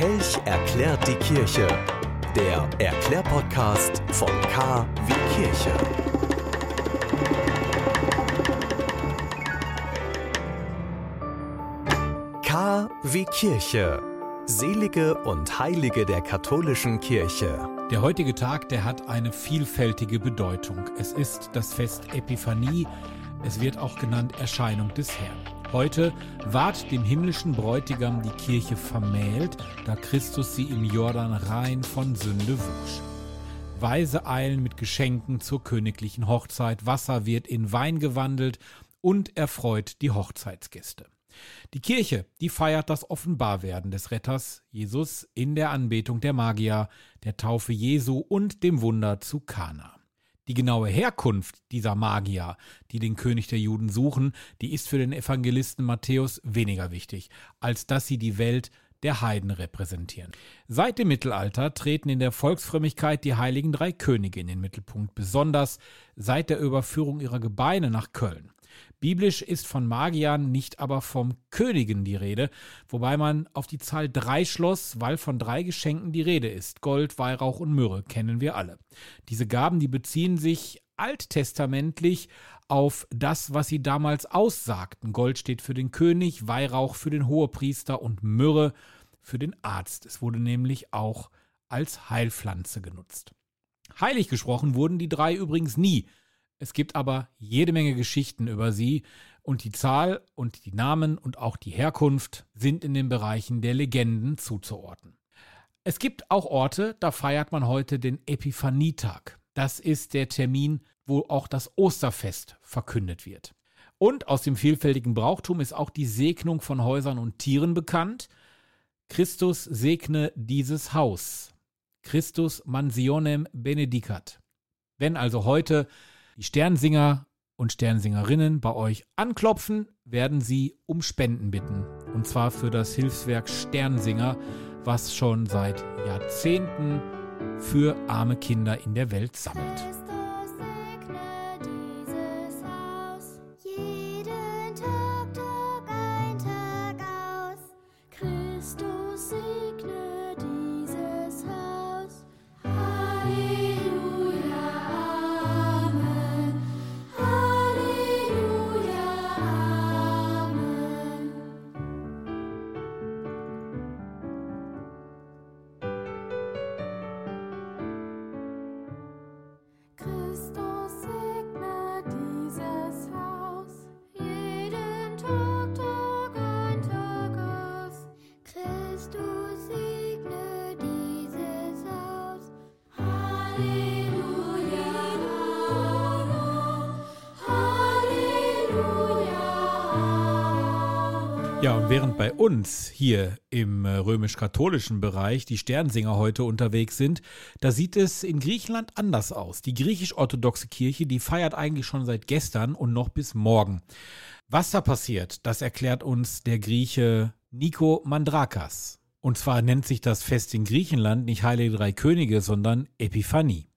Kelch erklärt die Kirche. Der Erklärpodcast von K wie Kirche. K wie Kirche. Selige und Heilige der katholischen Kirche. Der heutige Tag, der hat eine vielfältige Bedeutung. Es ist das Fest Epiphanie. Es wird auch genannt Erscheinung des Herrn. Heute ward dem himmlischen Bräutigam die Kirche vermählt, da Christus sie im Jordan rein von Sünde wusch. Weise eilen mit Geschenken zur königlichen Hochzeit, Wasser wird in Wein gewandelt und erfreut die Hochzeitsgäste. Die Kirche, die feiert das Offenbarwerden des Retters Jesus in der Anbetung der Magier, der Taufe Jesu und dem Wunder zu Kana. Die genaue Herkunft dieser Magier, die den König der Juden suchen, die ist für den Evangelisten Matthäus weniger wichtig, als dass sie die Welt der Heiden repräsentieren. Seit dem Mittelalter treten in der Volksfrömmigkeit die heiligen drei Könige in den Mittelpunkt, besonders seit der Überführung ihrer Gebeine nach Köln. Biblisch ist von Magiern nicht aber vom Königen die Rede, wobei man auf die Zahl drei schloss, weil von drei Geschenken die Rede ist. Gold, Weihrauch und Myrrhe kennen wir alle. Diese Gaben, die beziehen sich alttestamentlich auf das, was sie damals aussagten. Gold steht für den König, Weihrauch für den Hohepriester und Myrrhe für den Arzt. Es wurde nämlich auch als Heilpflanze genutzt. Heilig gesprochen wurden die drei übrigens nie. Es gibt aber jede Menge Geschichten über sie und die Zahl und die Namen und auch die Herkunft sind in den Bereichen der Legenden zuzuordnen. Es gibt auch Orte, da feiert man heute den Epiphanietag. Das ist der Termin, wo auch das Osterfest verkündet wird. Und aus dem vielfältigen Brauchtum ist auch die Segnung von Häusern und Tieren bekannt. Christus segne dieses Haus. Christus mansionem benedicat. Wenn also heute die Sternsinger und Sternsingerinnen bei euch anklopfen, werden sie um Spenden bitten. Und zwar für das Hilfswerk Sternsinger, was schon seit Jahrzehnten für arme Kinder in der Welt sammelt. Ja, und während bei uns hier im äh, römisch-katholischen Bereich die Sternsinger heute unterwegs sind, da sieht es in Griechenland anders aus. Die griechisch-orthodoxe Kirche, die feiert eigentlich schon seit gestern und noch bis morgen. Was da passiert, das erklärt uns der Grieche Nico Mandrakas. Und zwar nennt sich das Fest in Griechenland nicht Heilige Drei Könige, sondern Epiphanie.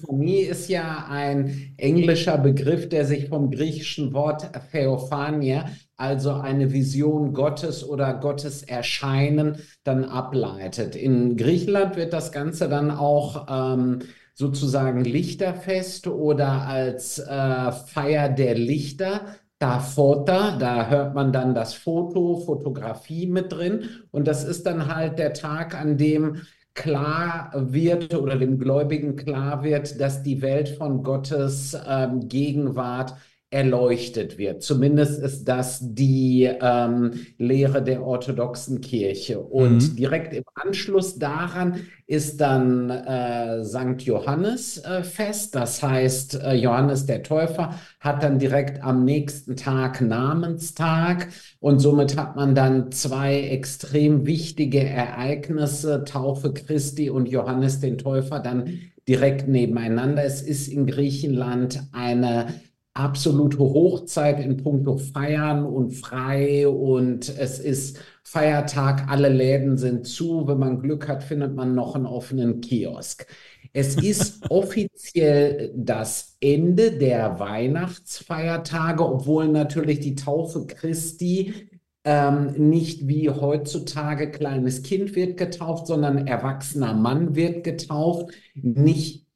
Epiphanie ist ja ein englischer Begriff, der sich vom griechischen Wort Theophania, also eine Vision Gottes oder Gottes Erscheinen, dann ableitet. In Griechenland wird das Ganze dann auch ähm, sozusagen Lichterfest oder als äh, Feier der Lichter da Fota, da hört man dann das Foto, Fotografie mit drin. Und das ist dann halt der Tag, an dem klar wird oder dem Gläubigen klar wird, dass die Welt von Gottes ähm, Gegenwart erleuchtet wird. Zumindest ist das die ähm, Lehre der orthodoxen Kirche. Und mhm. direkt im Anschluss daran ist dann äh, St. Johannes äh, fest. Das heißt, äh, Johannes der Täufer hat dann direkt am nächsten Tag Namenstag. Und somit hat man dann zwei extrem wichtige Ereignisse, Taufe Christi und Johannes den Täufer, dann direkt nebeneinander. Es ist in Griechenland eine absolute Hochzeit in puncto Feiern und frei und es ist Feiertag, alle Läden sind zu. Wenn man Glück hat, findet man noch einen offenen Kiosk. Es ist offiziell das Ende der Weihnachtsfeiertage, obwohl natürlich die Taufe Christi ähm, nicht wie heutzutage kleines Kind wird getauft, sondern erwachsener Mann wird getauft, nicht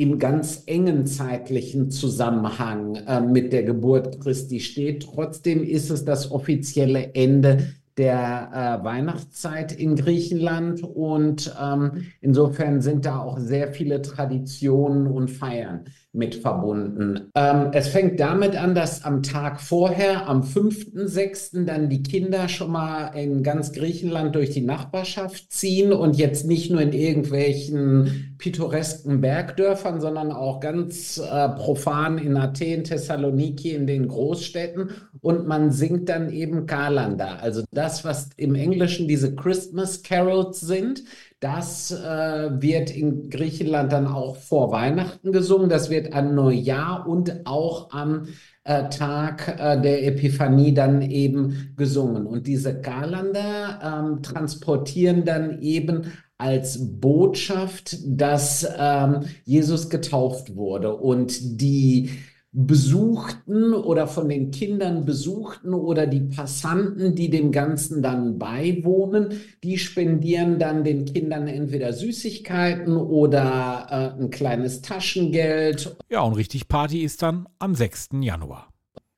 im ganz engen zeitlichen Zusammenhang äh, mit der Geburt Christi steht. Trotzdem ist es das offizielle Ende der äh, Weihnachtszeit in Griechenland und ähm, insofern sind da auch sehr viele Traditionen und Feiern mit verbunden. Ähm, es fängt damit an, dass am Tag vorher, am 5.6., dann die Kinder schon mal in ganz Griechenland durch die Nachbarschaft ziehen und jetzt nicht nur in irgendwelchen pittoresken Bergdörfern, sondern auch ganz äh, profan in Athen, Thessaloniki, in den Großstädten. Und man singt dann eben Kalanda, also das, was im Englischen diese Christmas Carols sind. Das äh, wird in Griechenland dann auch vor Weihnachten gesungen. Das wird an Neujahr und auch am äh, Tag äh, der Epiphanie dann eben gesungen. Und diese Kalender ähm, transportieren dann eben als Botschaft, dass ähm, Jesus getauft wurde. Und die Besuchten oder von den Kindern Besuchten oder die Passanten, die dem Ganzen dann beiwohnen, die spendieren dann den Kindern entweder Süßigkeiten oder äh, ein kleines Taschengeld. Ja, und richtig Party ist dann am 6. Januar.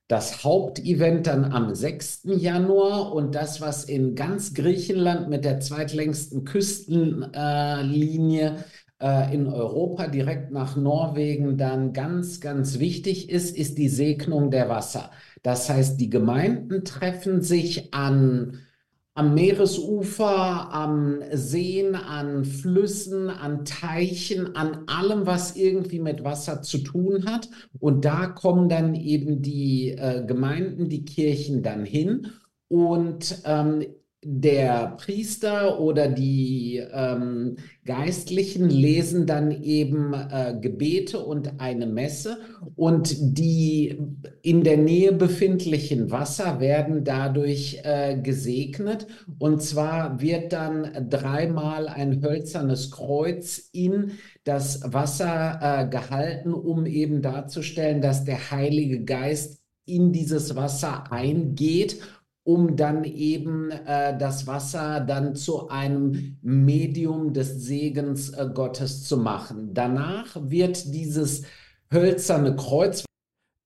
Das Hauptevent dann am 6. Januar und das, was in ganz Griechenland mit der zweitlängsten Küstenlinie äh, in Europa direkt nach Norwegen dann ganz, ganz wichtig ist, ist die Segnung der Wasser. Das heißt, die Gemeinden treffen sich an am Meeresufer, am Seen, an Flüssen, an Teichen, an allem, was irgendwie mit Wasser zu tun hat. Und da kommen dann eben die äh, Gemeinden, die Kirchen dann hin. Und ähm, der Priester oder die ähm, Geistlichen lesen dann eben äh, Gebete und eine Messe. Und die in der Nähe befindlichen Wasser werden dadurch äh, gesegnet. Und zwar wird dann dreimal ein hölzernes Kreuz in das Wasser äh, gehalten, um eben darzustellen, dass der Heilige Geist in dieses Wasser eingeht um dann eben äh, das Wasser dann zu einem Medium des Segens äh, Gottes zu machen. Danach wird dieses hölzerne Kreuz.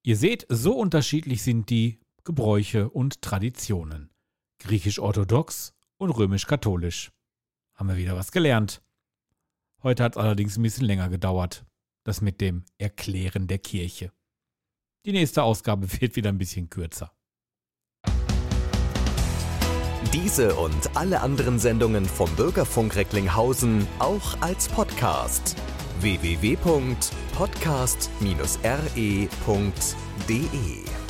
Ihr seht, so unterschiedlich sind die Gebräuche und Traditionen. Griechisch-orthodox und römisch-katholisch. Haben wir wieder was gelernt. Heute hat es allerdings ein bisschen länger gedauert. Das mit dem Erklären der Kirche. Die nächste Ausgabe wird wieder ein bisschen kürzer. Diese und alle anderen Sendungen vom Bürgerfunk Recklinghausen auch als Podcast. www.podcast-re.de